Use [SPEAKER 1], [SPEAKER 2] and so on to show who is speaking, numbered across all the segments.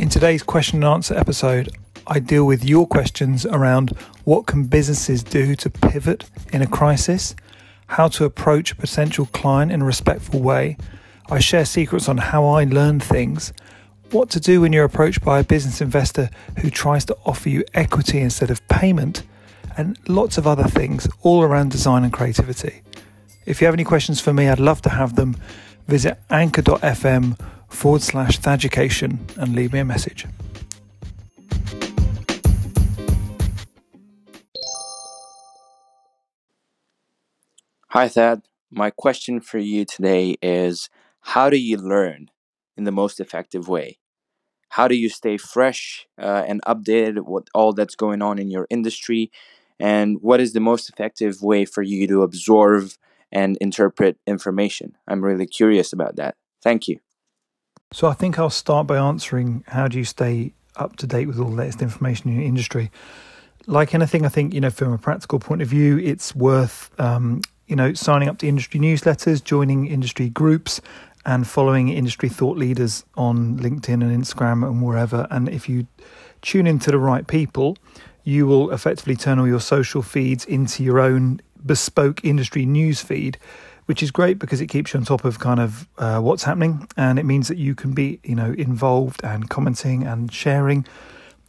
[SPEAKER 1] In today's question and answer episode, I deal with your questions around what can businesses do to pivot in a crisis, how to approach a potential client in a respectful way. I share secrets on how I learn things, what to do when you're approached by a business investor who tries to offer you equity instead of payment, and lots of other things all around design and creativity. If you have any questions for me, I'd love to have them. Visit anchor.fm forward slash Thaducation and leave me a message.
[SPEAKER 2] Hi, Thad. My question for you today is How do you learn in the most effective way? How do you stay fresh uh, and updated with all that's going on in your industry? And what is the most effective way for you to absorb and interpret information? I'm really curious about that. Thank you.
[SPEAKER 1] So, I think I'll start by answering how do you stay up to date with all the latest information in your industry? Like anything, I think, you know, from a practical point of view, it's worth um, you know, signing up to industry newsletters, joining industry groups, and following industry thought leaders on LinkedIn and Instagram and wherever. And if you tune into the right people, you will effectively turn all your social feeds into your own bespoke industry news feed, which is great because it keeps you on top of kind of uh, what's happening, and it means that you can be, you know, involved and commenting and sharing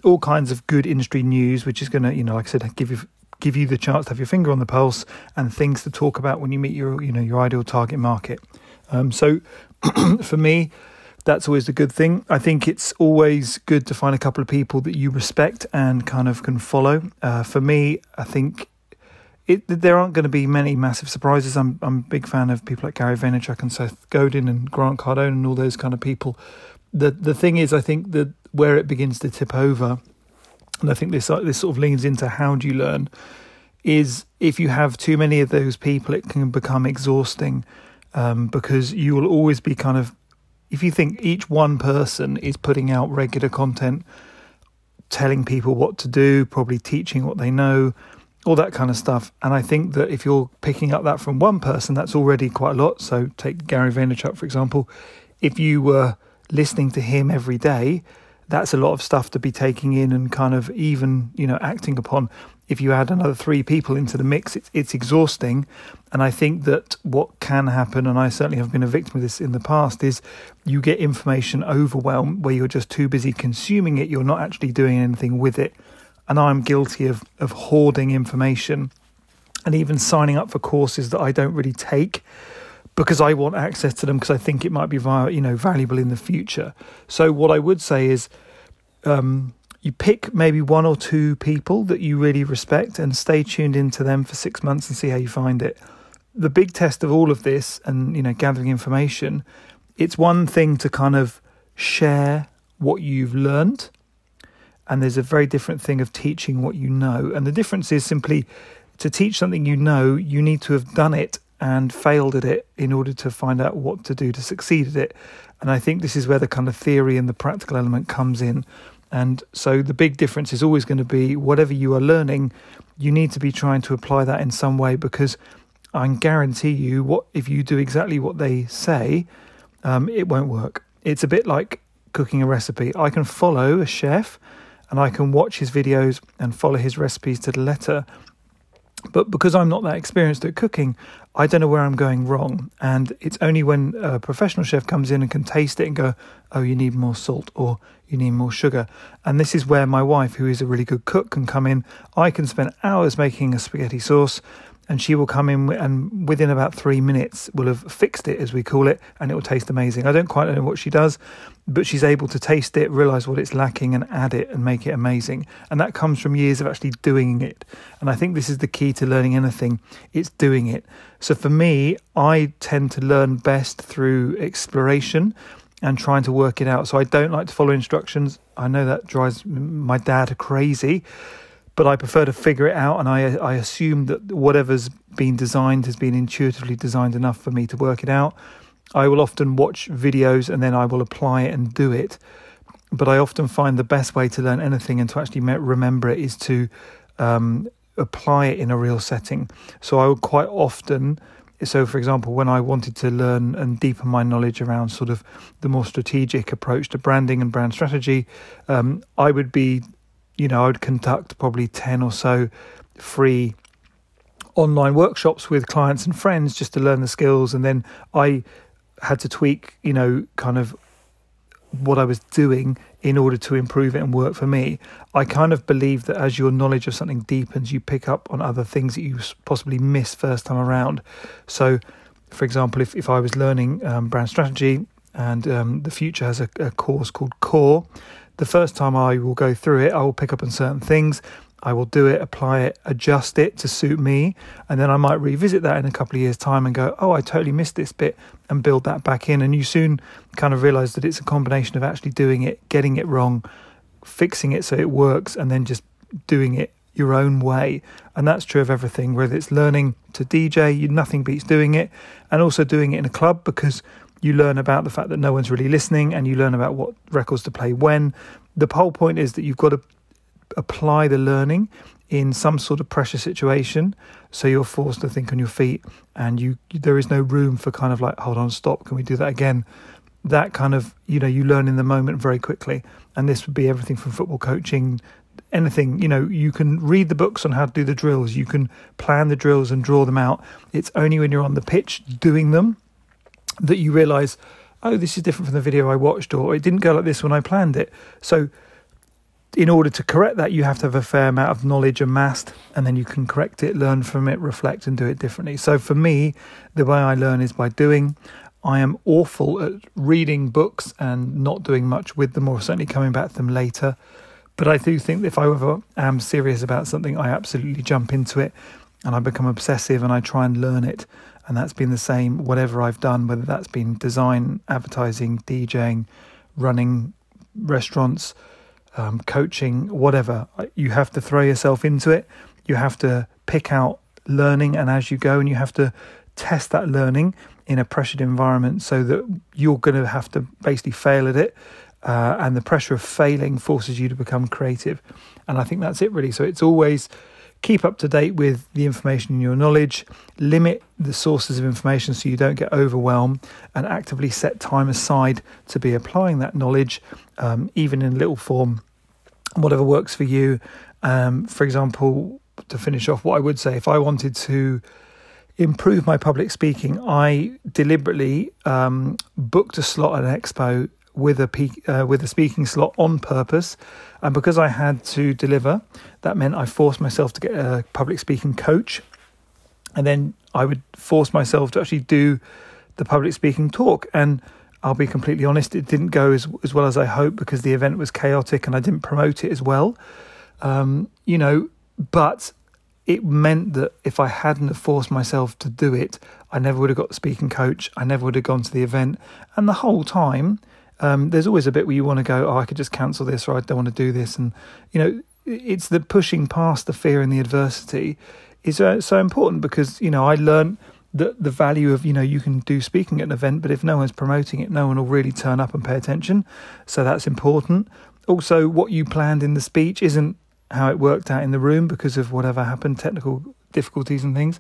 [SPEAKER 1] all kinds of good industry news, which is going to, you know, like I said, give you give you the chance to have your finger on the pulse and things to talk about when you meet your you know your ideal target market. Um, so for me, that's always a good thing. I think it's always good to find a couple of people that you respect and kind of can follow. Uh, for me, I think it, there aren't going to be many massive surprises. I'm I'm a big fan of people like Gary Vaynerchuk and Seth Godin and Grant Cardone and all those kind of people. The the thing is, I think that where it begins to tip over and I think this uh, this sort of leans into how do you learn is if you have too many of those people, it can become exhausting um, because you will always be kind of if you think each one person is putting out regular content, telling people what to do, probably teaching what they know, all that kind of stuff. And I think that if you're picking up that from one person, that's already quite a lot. So take Gary Vaynerchuk for example. If you were listening to him every day, that's a lot of stuff to be taking in and kind of even you know acting upon if you add another three people into the mix it's, it's exhausting and i think that what can happen and i certainly have been a victim of this in the past is you get information overwhelmed where you're just too busy consuming it you're not actually doing anything with it and i'm guilty of of hoarding information and even signing up for courses that i don't really take because I want access to them because I think it might be you know valuable in the future. So what I would say is um, you pick maybe one or two people that you really respect and stay tuned into them for six months and see how you find it. The big test of all of this and you know gathering information, it's one thing to kind of share what you've learned, and there's a very different thing of teaching what you know. And the difference is simply to teach something you know, you need to have done it and failed at it in order to find out what to do to succeed at it. And I think this is where the kind of theory and the practical element comes in. And so the big difference is always going to be whatever you are learning, you need to be trying to apply that in some way because I can guarantee you what if you do exactly what they say, um, it won't work. It's a bit like cooking a recipe. I can follow a chef and I can watch his videos and follow his recipes to the letter. But because I'm not that experienced at cooking, I don't know where I'm going wrong. And it's only when a professional chef comes in and can taste it and go, oh, you need more salt or you need more sugar. And this is where my wife, who is a really good cook, can come in. I can spend hours making a spaghetti sauce and she will come in and within about three minutes will have fixed it as we call it and it will taste amazing. I don't quite know what she does but she's able to taste it realize what it's lacking and add it and make it amazing. And that comes from years of actually doing it. And i think this is the key to learning anything. It's doing it. So for me i tend to learn best through exploration and trying to work it out. So i don't like to follow instructions. I know that drives my dad crazy but I prefer to figure it out, and I I assume that whatever's been designed has been intuitively designed enough for me to work it out. I will often watch videos and then I will apply it and do it. But I often find the best way to learn anything and to actually remember it is to um, apply it in a real setting. So I will quite often so, for example, when I wanted to learn and deepen my knowledge around sort of the more strategic approach to branding and brand strategy, um, I would be, you know, I would conduct probably 10 or so free online workshops with clients and friends just to learn the skills. And then I had to tweak, you know, kind of what I was doing in order to improve it and work for me. I kind of believe that as your knowledge of something deepens, you pick up on other things that you possibly missed first time around. So, for example, if, if I was learning um, brand strategy and um, the Futur has a, a course called Core, the first time I will go through it, I will pick up on certain things. I will do it, apply it, adjust it to suit me, and then I might revisit that in a couple of years' time and go, oh, I totally missed this bit, and build that back in. And you soon kind of realize that it's a combination of actually doing it, getting it wrong, fixing it so it works, and then just doing it your own way. And that's true of everything, whether it's learning to DJ, nothing beats doing it, and also doing it in a club because you learn about the fact that no one's really listening and you learn about what records to play when. The whole point is that you've got to apply the learning in some sort of pressure situation so you're forced to think on your feet and you there is no room for kind of like hold on stop can we do that again? That kind of you know you learn in the moment very quickly. And this would be everything from football coaching anything you know you can read the books on how to do the drills you can plan the drills and draw them out. It's only when you're on the pitch doing them that you realize oh this is different from the video i watched or it didn't go like this when i planned it so in order to correct that, you have to have a fair amount of knowledge amassed, and then you can correct it, learn from it, reflect, and do it differently. So for me, the way I learn is by doing. I am awful at reading books and not doing much with them, or certainly coming back to them later. But I do think if I ever am serious about something, I absolutely jump into it and I become obsessive and I try and learn it. And that's been the same, whatever I've done, whether that's been design, advertising, DJing, running restaurants, um, coaching, whatever. You have to throw yourself into it. You have to pick out learning, and as you go, and you have to test that learning in a pressured environment so that you're going to have to basically fail at it. Uh, and the pressure of failing forces you to become creative. And I think that's it, really. So it's always keep up to date with the information in your knowledge, limit the sources of information so you don't get overwhelmed, and actively set time aside to be applying that knowledge, um, even in little form, whatever works for you. Um, for example, to finish off, what I would say if I wanted to improve my public speaking, I deliberately um, booked a slot at an expo with a uh, with a speaking slot on purpose, and because I had to deliver, that meant I forced myself to get a public speaking coach, and then I would force myself to actually do the public speaking talk. And I'll be completely honest, it didn't go as as well as I hoped because the event was chaotic and I didn't promote it as well. Um, you know, but it meant that if I hadn't forced myself to do it, I never would have got the speaking coach. I never would have gone to the event. And the whole time, um, there's always a bit where you want to go, oh, I could just cancel this or I don't want to do this. And, you know, it's the pushing past the fear and the adversity is uh, so important because, you know, I learned the, the value of, you know, you can do speaking at an event, but if no one's promoting it, no one will really turn up and pay attention. So that's important. Also, what you planned in the speech isn't how it worked out in the room because of whatever happened, technical difficulties and things.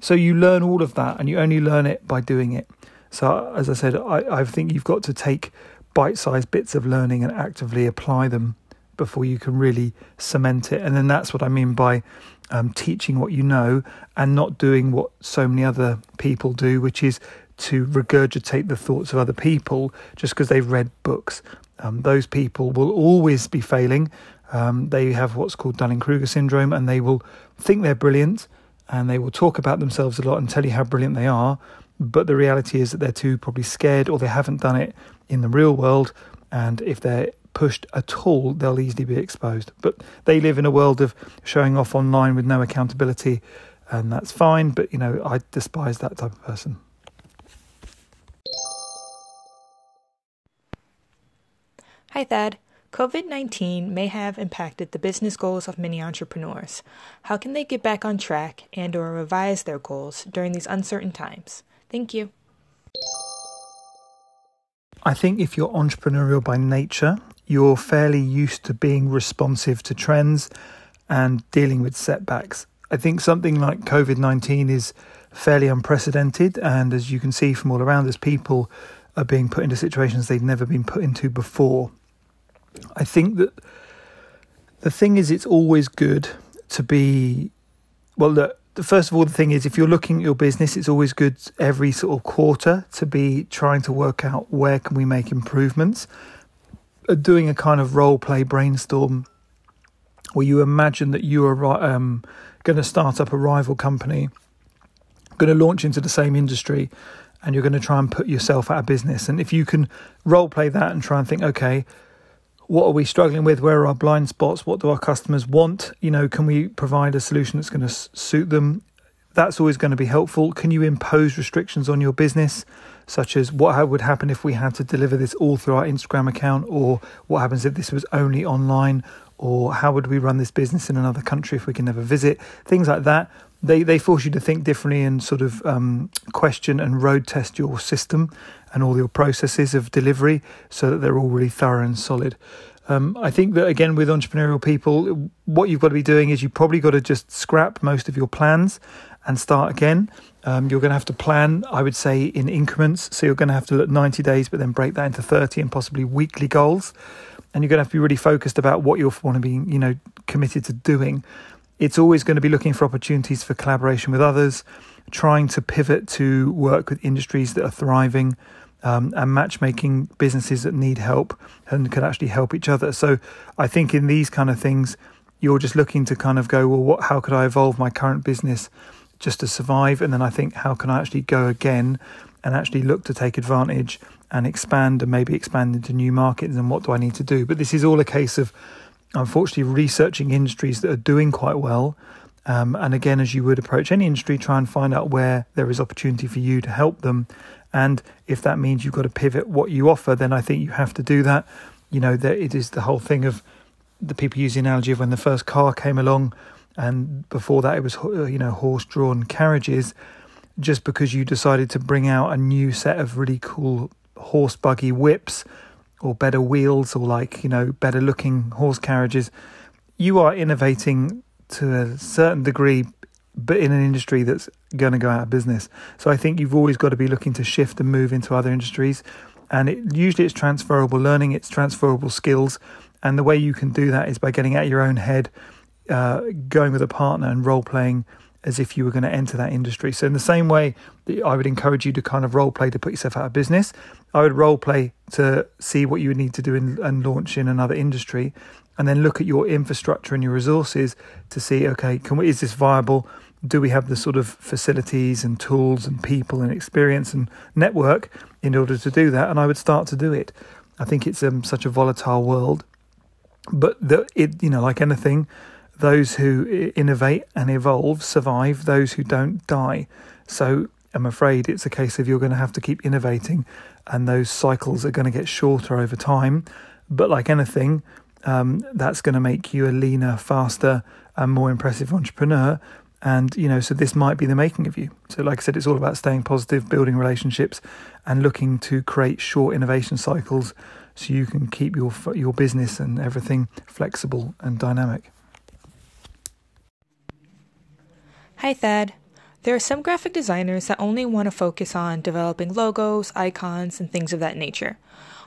[SPEAKER 1] So you learn all of that and you only learn it by doing it. So, as I said, I, I think you've got to take bite sized bits of learning and actively apply them before you can really cement it. And then that's what I mean by um, teaching what you know and not doing what so many other people do, which is to regurgitate the thoughts of other people just because they've read books. Um, those people will always be failing. Um, they have what's called Dunning Kruger syndrome and they will think they're brilliant and they will talk about themselves a lot and tell you how brilliant they are. But the reality is that they're too probably scared or they haven't done it in the real world. And if they're pushed at all, they'll easily be exposed. But they live in a world of showing off online with no accountability, and that's fine. But, you know, I despise that type of person.
[SPEAKER 3] Hi, Thad. COVID 19 may have impacted the business goals of many entrepreneurs. How can they get back on track and or revise their goals during these uncertain times? Thank you.
[SPEAKER 1] I think if you're entrepreneurial by nature, you're fairly used to being responsive to trends and dealing with setbacks. I think something like COVID 19 is fairly unprecedented. And as you can see from all around us, people are being put into situations they've never been put into before. I think that the thing is, it's always good to be, well, the, first of all, the thing is, if you're looking at your business, it's always good every sort of quarter to be trying to work out where can we make improvements. Uh, doing a kind of role play brainstorm where you imagine that you are um, going to start up a rival company, going to launch into the same industry, and you're going to try and put yourself out of business. And if you can role play that and try and think, okay, what are we struggling with? Where are our blind spots? What do our customers want? You know, can we provide a solution that's going to suit them? That's always going to be helpful. Can you impose restrictions on your business, such as what would happen if we had to deliver this all through our Instagram account, or what happens if this was only online, or how would we run this business in another country if we can never visit? Things like that they they force you to think differently and sort of um, question and road test your system and all your processes of delivery so that they're all really thorough and solid. Um, I think that again with entrepreneurial people, what you've got to be doing is you've probably got to just scrap most of your plans and start again. Um, you're going to have to plan, I would say, in increments. So you're going to have to look 90 days, but then break that into 30 and possibly weekly goals. And you're going to have to be really focused about what you're want to be, you know, committed to doing it's always going to be looking for opportunities for collaboration with others, trying to pivot to work with industries that are thriving. Um, and matchmaking businesses that need help and can actually help each other. So I think in these kind of things, you're just looking to kind of go, well, what? How could I evolve my current business just to survive? And then I think, how can I actually go again and actually look to take advantage and expand and maybe expand into new markets? And what do I need to do? But this is all a case of unfortunately researching industries that are doing quite well. Um, and again, as you would approach any industry, try and find out where there is opportunity for you to help them. And if that means you've got to pivot what you offer, then I think you have to do that. You know, that it is the whole thing of the people use the analogy of when the first car came along, and before that it was you know horse-drawn carriages. Just because you decided to bring out a new set of really cool horse buggy whips or better wheels or like, you know, better looking horse carriages. You are innovating to a certain degree, but in an industry that's going to go out of business. So I think you've always got to be looking to shift and move into other industries. And it, usually it's transferable learning, it's transferable skills. And the way you can do that is by getting out your own head, uh, going with a partner and role playing as if you were going to enter that industry. So, in the same way that I would encourage you to kind of role play to put yourself out of business, I would role play to see what you would need to do in, and launch in another industry, and then look at your infrastructure and your resources to see, okay, can we, is this viable? Do we have the sort of facilities and tools and people and experience and network in order to do that? And I would start to do it. I think it's um, such a volatile world, but the, it, you know, like anything, those who innovate and evolve survive, those who don't die. So I'm afraid it's a case of you're going to have to keep innovating, and those cycles are going to get shorter over time. But like anything, um, that's going to make you a leaner, faster, and more impressive entrepreneur. And you know, so this might be the making of you. So, like I said, it's all about staying positive, building relationships, and looking to create short innovation cycles so you can keep your your business and everything flexible and dynamic.
[SPEAKER 3] Hi, Thad. There are some graphic designers that only want to focus on developing logos, icons, and things of that nature.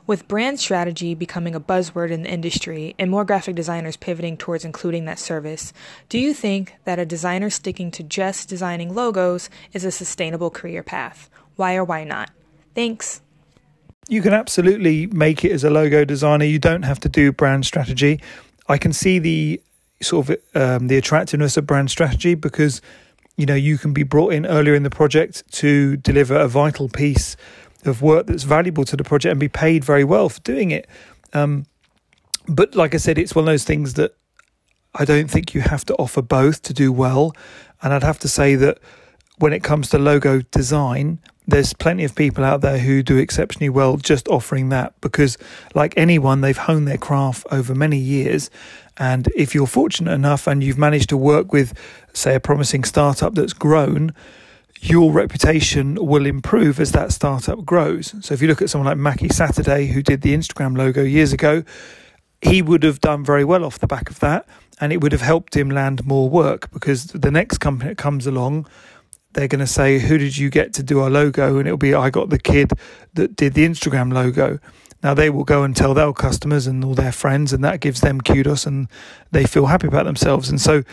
[SPEAKER 3] With brand strategy becoming a buzzword in the industry and more graphic designers pivoting towards including that service, do you think that a designer sticking to just designing logos is a sustainable career path? Why or why not? Thanks.
[SPEAKER 1] You can absolutely make it as a logo designer. You don't have to do brand strategy. I can see the sort of um, the attractiveness of brand strategy because you know you can be brought in earlier in the project to deliver a vital piece of work that's valuable to the project and be paid very well for doing it. Um, but like I said, it's one of those things that I don't think you have to offer both to do well. And I'd have to say that when it comes to logo design, there's plenty of people out there who do exceptionally well just offering that because, like anyone, they've honed their craft over many years. And if you're fortunate enough and you've managed to work with, say, a promising startup that's grown, your reputation will improve as that startup grows. So if you look at someone like Mackey Saturday, who did the Instagram logo years ago, he would have done very well off the back of that, and it would have helped him land more work because the next company that comes along, they're going to say, "Who did you get to do our logo?" And it'll be, "I got the kid that did the Instagram logo." Now they will go and tell their customers and all their friends, and that gives them kudos, and they feel happy about themselves. And so,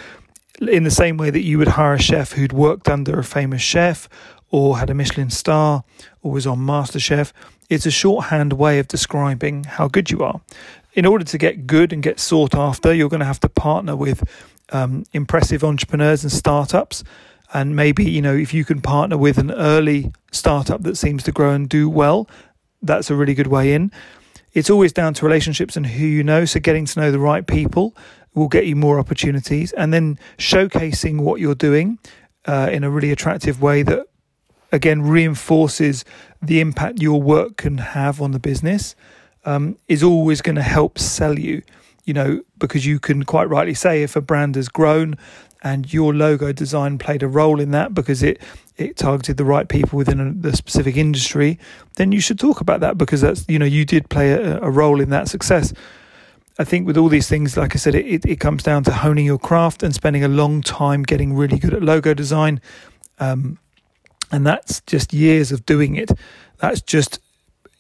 [SPEAKER 1] in the same way that you would hire a chef who'd worked under a famous chef or had a Michelin star or was on MasterChef, it's a shorthand way of describing how good you are. In order to get good and get sought after, you're going to have to partner with um, impressive entrepreneurs and startups. And maybe, you know, if you can partner with an early startup that seems to grow and do well, that's a really good way in. It's always down to relationships and who you know. So getting to know the right people will get you more opportunities. And then showcasing what you're doing uh, in a really attractive way that again reinforces the impact your work can have on the business um, is always going to help sell you. You know, because you can quite rightly say if a brand has grown and your logo design played a role in that because it it targeted the right people within a, the specific industry, then you should talk about that because that's you know you did play a, a role in that success. I think with all these things, like I said, it, it comes down to honing your craft and spending a long time getting really good at logo design. Um, and that's just years of doing it. That's just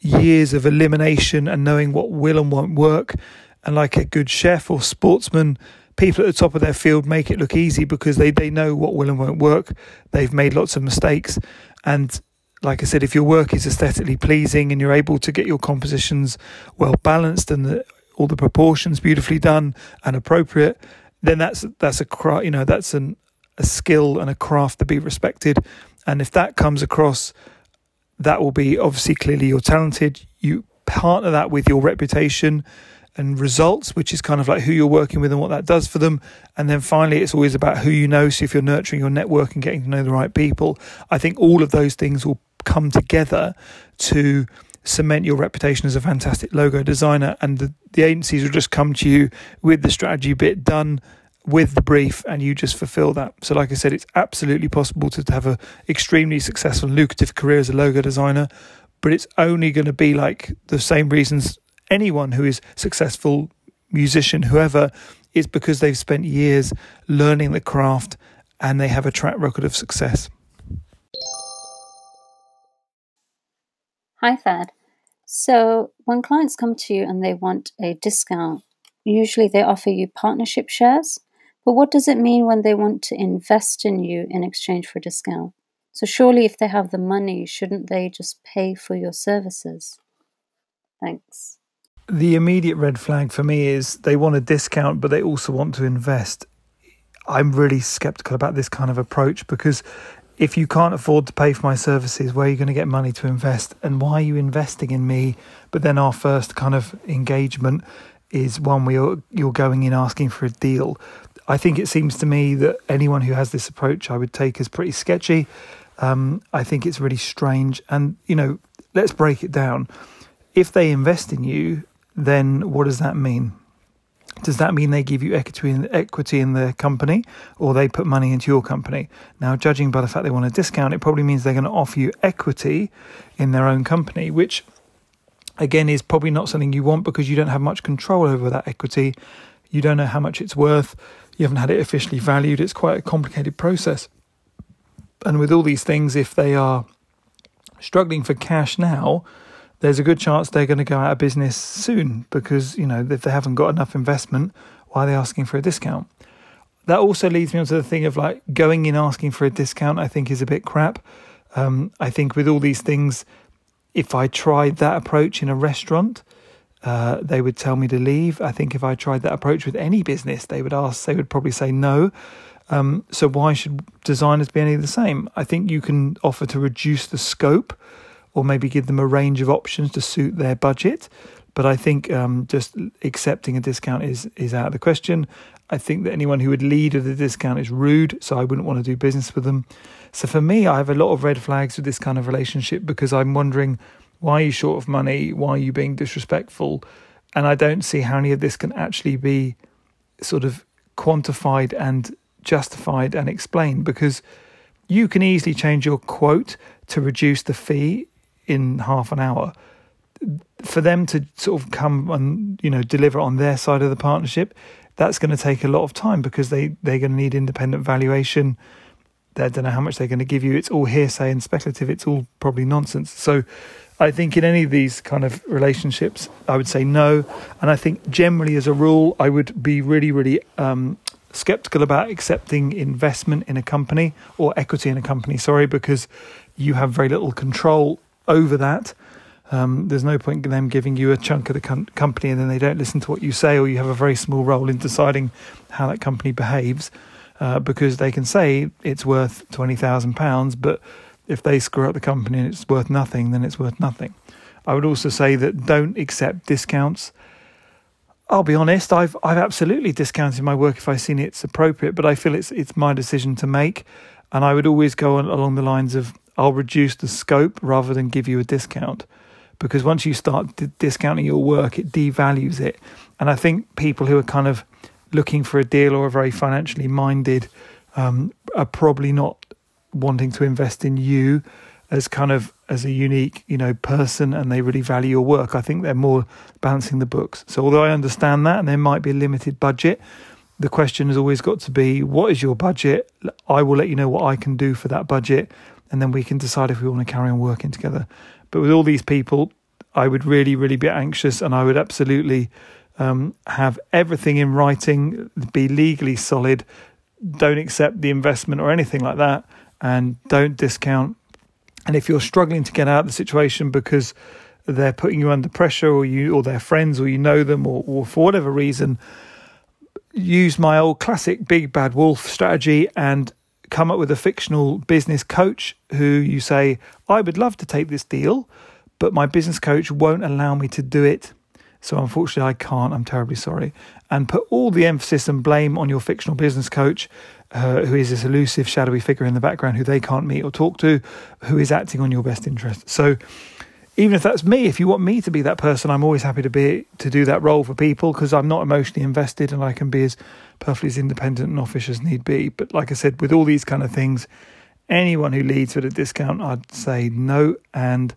[SPEAKER 1] years of elimination and knowing what will and won't work. And like a good chef or sportsman, people at the top of their field make it look easy because they, they know what will and won't work. They've made lots of mistakes. And like I said, if your work is aesthetically pleasing and you're able to get your compositions well balanced and the, all the proportions beautifully done and appropriate, then that's that's a you know that's an a skill and a craft to be respected. And if that comes across, that will be obviously clearly you're talented. You partner that with your reputation and results, which is kind of like who you're working with and what that does for them. And then finally, it's always about who you know. So if you're nurturing your network and getting to know the right people, I think all of those things will come together to cement your reputation as a fantastic logo designer. And the, the agencies will just come to you with the strategy bit done with the brief and you just fulfill that. So, like I said, it's absolutely possible to have a extremely successful, lucrative career as a logo designer, but it's only going to be like the same reasons anyone who is successful, musician, whoever, is because they've spent years learning the craft and they have a track record of success.
[SPEAKER 4] Hi, Thad. So, when clients come to you and they want a discount, usually they offer you partnership shares. But what does it mean when they want to invest in you in exchange for a discount? So, surely, if they have the money, shouldn't they just pay for your services? Thanks.
[SPEAKER 1] The immediate red flag for me is they want a discount, but they also want to invest. I'm really skeptical about this kind of approach because if you can't afford to pay for my services, where are you going to get money to invest? And why are you investing in me? But then our first kind of engagement is one where you're, going in asking for a deal. I think it seems to me that anyone who has this approach I would take is pretty sketchy. Um, I think it's really strange. And, you know, let's break it down. If they invest in you, then what does that mean? Does that mean they give you equity in, equity in the company or they put money into your company? Now, judging by the fact they want a discount, it probably means they're going to offer you equity in their own company, which again is probably not something you want because you don't have much control over that equity. You don't know how much it's worth you haven't had it officially valued. It's quite a complicated process. And with all these things, if they are struggling for cash now, there's a good chance they're going to go out of business soon because, you know, if they haven't got enough investment, why are they asking for a discount? That also leads me on to the thing of like going in asking for a discount, I think is a bit crap. Um, I think with all these things, if I tried that approach in a restaurant, uh, they would tell me to leave. I think if I tried that approach with any business, they would ask, they would probably say no. Um, so why should designers be any the same? I think you can offer to reduce the scope, or maybe give them a range of options to suit their budget. But I think um, just accepting a discount is is out of the question. I think that anyone who would lead with a discount is rude, so I wouldn't want to do business with them. So for me, I have a lot of red flags with this kind of relationship because I'm wondering why are you short of money? Why are you being disrespectful? And I don't see how any of this can actually be sort of quantified and justified and explained because you can easily change your quote to reduce the fee in half an hour. for them to sort of come and you know deliver on their side of the partnership, that's going to take a lot of time because they they're going to need independent valuation. They don't know how much they're going to give you. It's all hearsay and speculative. It's all probably nonsense. So, I think in any of these kind of relationships, I would say no. And I think generally, as a rule, I would be really, really um, skeptical about accepting investment in a company or equity in a company. Sorry, because you have very little control over that. Um, there's no point in them giving you a chunk of the com- company and then they don't listen to what you say, or you have a very small role in deciding how that company behaves, uh, because they can say it's worth twenty thousand pounds, but if they screw up the company and it's worth nothing, then it's worth nothing. I would also say that don't accept discounts. I'll be honest, I've I've absolutely discounted my work if I've seen it's appropriate, but I feel it's it's my decision to make, and I would always go on, along the lines of I'll reduce the scope rather than give you a discount. Because once you start d- discounting your work, it devalues it. And I think people who are kind of looking for a deal or are very financially minded um, are probably not wanting to invest in you as kind of as a unique you know person and they really value your work. I think they're more balancing the books. So although i understand that and there might be a limited budget the question has always got to be what is your budget? I will let you know what i can do for that budget and then we can decide if we want to carry on working together but with all these people, I would really, really be anxious, and I would absolutely um, have everything in writing, be legally solid. Don't accept the investment or anything like that, and don't discount. And if you're struggling to get out of the situation because they're putting you under pressure, or you, or their friends, or you know them, or, or for whatever reason, use my old classic big bad wolf strategy and come up with a fictional business coach who you say, I would love to take this deal, but my business coach won't allow me to do it. So unfortunately, I can't. I'm terribly sorry. And put all the emphasis and blame on your fictional business coach, uh, who is this elusive, shadowy figure in the background who they can't meet or talk to, who is acting on your best interest. So even if that's me, if you want me to be that person, I'm always happy to be to do that role for people because I'm not emotionally invested and I can be as perfectly as independent and offish as need be. But like I said, with all these kind of things, anyone who leads with a discount, I'd say no and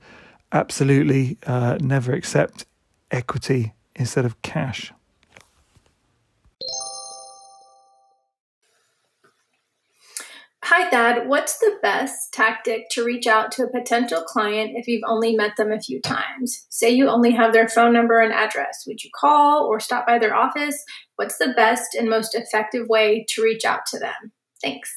[SPEAKER 1] absolutely uh, never accept equity instead of cash.
[SPEAKER 5] Hi, Thad. What's the best tactic to reach out to a potential client if you've only met them a few times? Say you only have their phone number and address. Would you call or stop by their office? What's the best and most effective way to reach out to them? Thanks.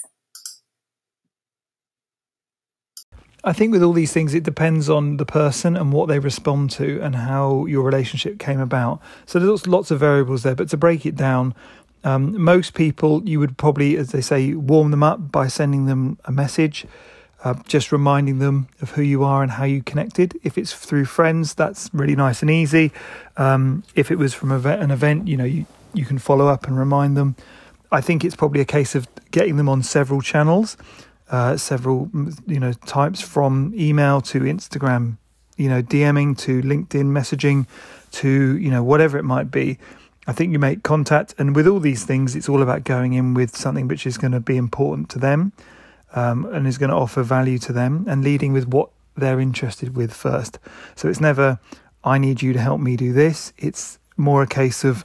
[SPEAKER 1] I think with all these things, it depends on the person and what they respond to and how your relationship came about. So there's lots of variables there, but to break it down, um, most people, you would probably, as they say, warm them up by sending them a message, uh, just reminding them of who you are and how you connected. If it's through friends, that's really nice and easy. Um, if it was from an event, you know, you, you can follow up and remind them. I think it's probably a case of getting them on several channels, uh, several, you know, types from email to Instagram, you know, DMing to LinkedIn messaging to, you know, whatever it might be I think you make contact, and with all these things, it's all about going in with something which is going to be important to them um, and is going to offer value to them, and leading with what they're interested with first. So it's never, I need you to help me do this. It's more a case of,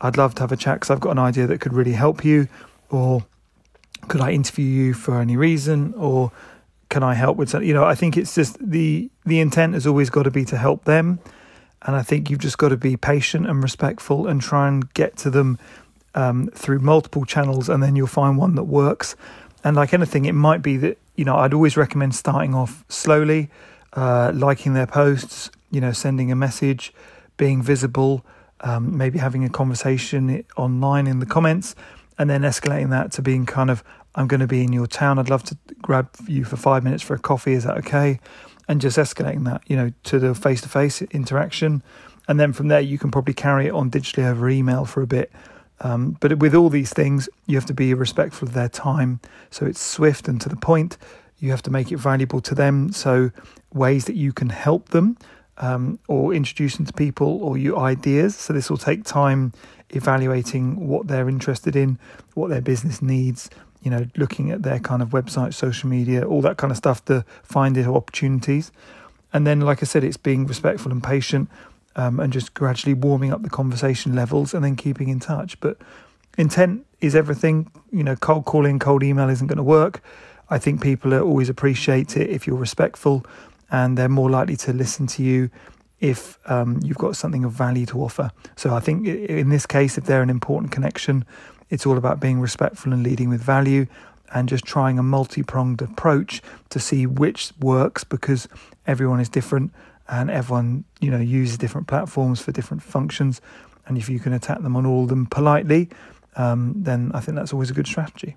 [SPEAKER 1] I'd love to have a chat because I've got an idea that could really help you, or could I interview you for any reason, or can I help with something? You know, I think it's just the the intent has always got to be to help them and I think you've just got to be patient and respectful and try and get to them um, through multiple channels, and then you'll find one that works. And like anything, it might be that, you know, I'd always recommend starting off slowly, uh, liking their posts, you know, sending a message, being visible, um, maybe having a conversation online in the comments, and then escalating that to being kind of, I'm going to be in your town. I'd love to grab you for five minutes for a coffee. Is that okay? And just escalating that, you know, to the face to face interaction. And then from there, you can probably carry it on digitally over email for a bit. Um, but with all these things, you have to be respectful of their time. So it's swift and to the point. You have to make it valuable to them. So ways that you can help them um, or introduce them to people or your ideas. So this will take time evaluating what they're interested in, what their business needs, you know, looking at their kind of website, social media, all that kind of stuff to find it opportunities. And then, like I said, it's being respectful and patient um, and just gradually warming up the conversation levels and then keeping in touch. But intent is everything. You know, cold calling, cold email isn't going to work. I think people always appreciate it if you're respectful and they're more likely to listen to you if um, you've got something of value to offer. So I think in this case, if they're an important connection, it's all about being respectful and leading with value and just trying a multi pronged approach to see which works because everyone is different and everyone you know uses different platforms for different functions. And if you can attack them on all of them politely, um, then I think that's always a good strategy.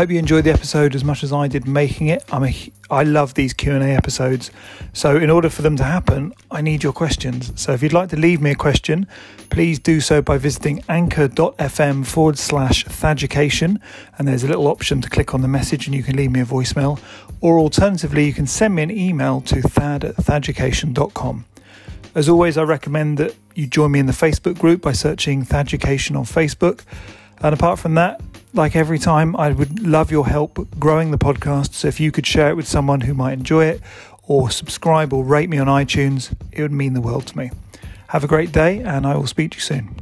[SPEAKER 1] Hope you enjoyed the episode as much as I did making it. I'm a, I love these Q&A episodes. So in order for them to happen, I need your questions. So if you'd like to leave me a question, please do so by visiting anchor.fm forward slash Thaducation. And there's a little option to click on the message and you can leave me a voicemail. Or alternatively, you can send me an email to thad at thaducation.com. As always, I recommend that you join me in the Facebook group by searching Thaducation on Facebook. And apart from that, like every time, I would love your help growing the podcast. So if you could share it with someone who might enjoy it, or subscribe or rate me on iTunes, it would mean the world to me. Have a great day, and I will speak to you soon.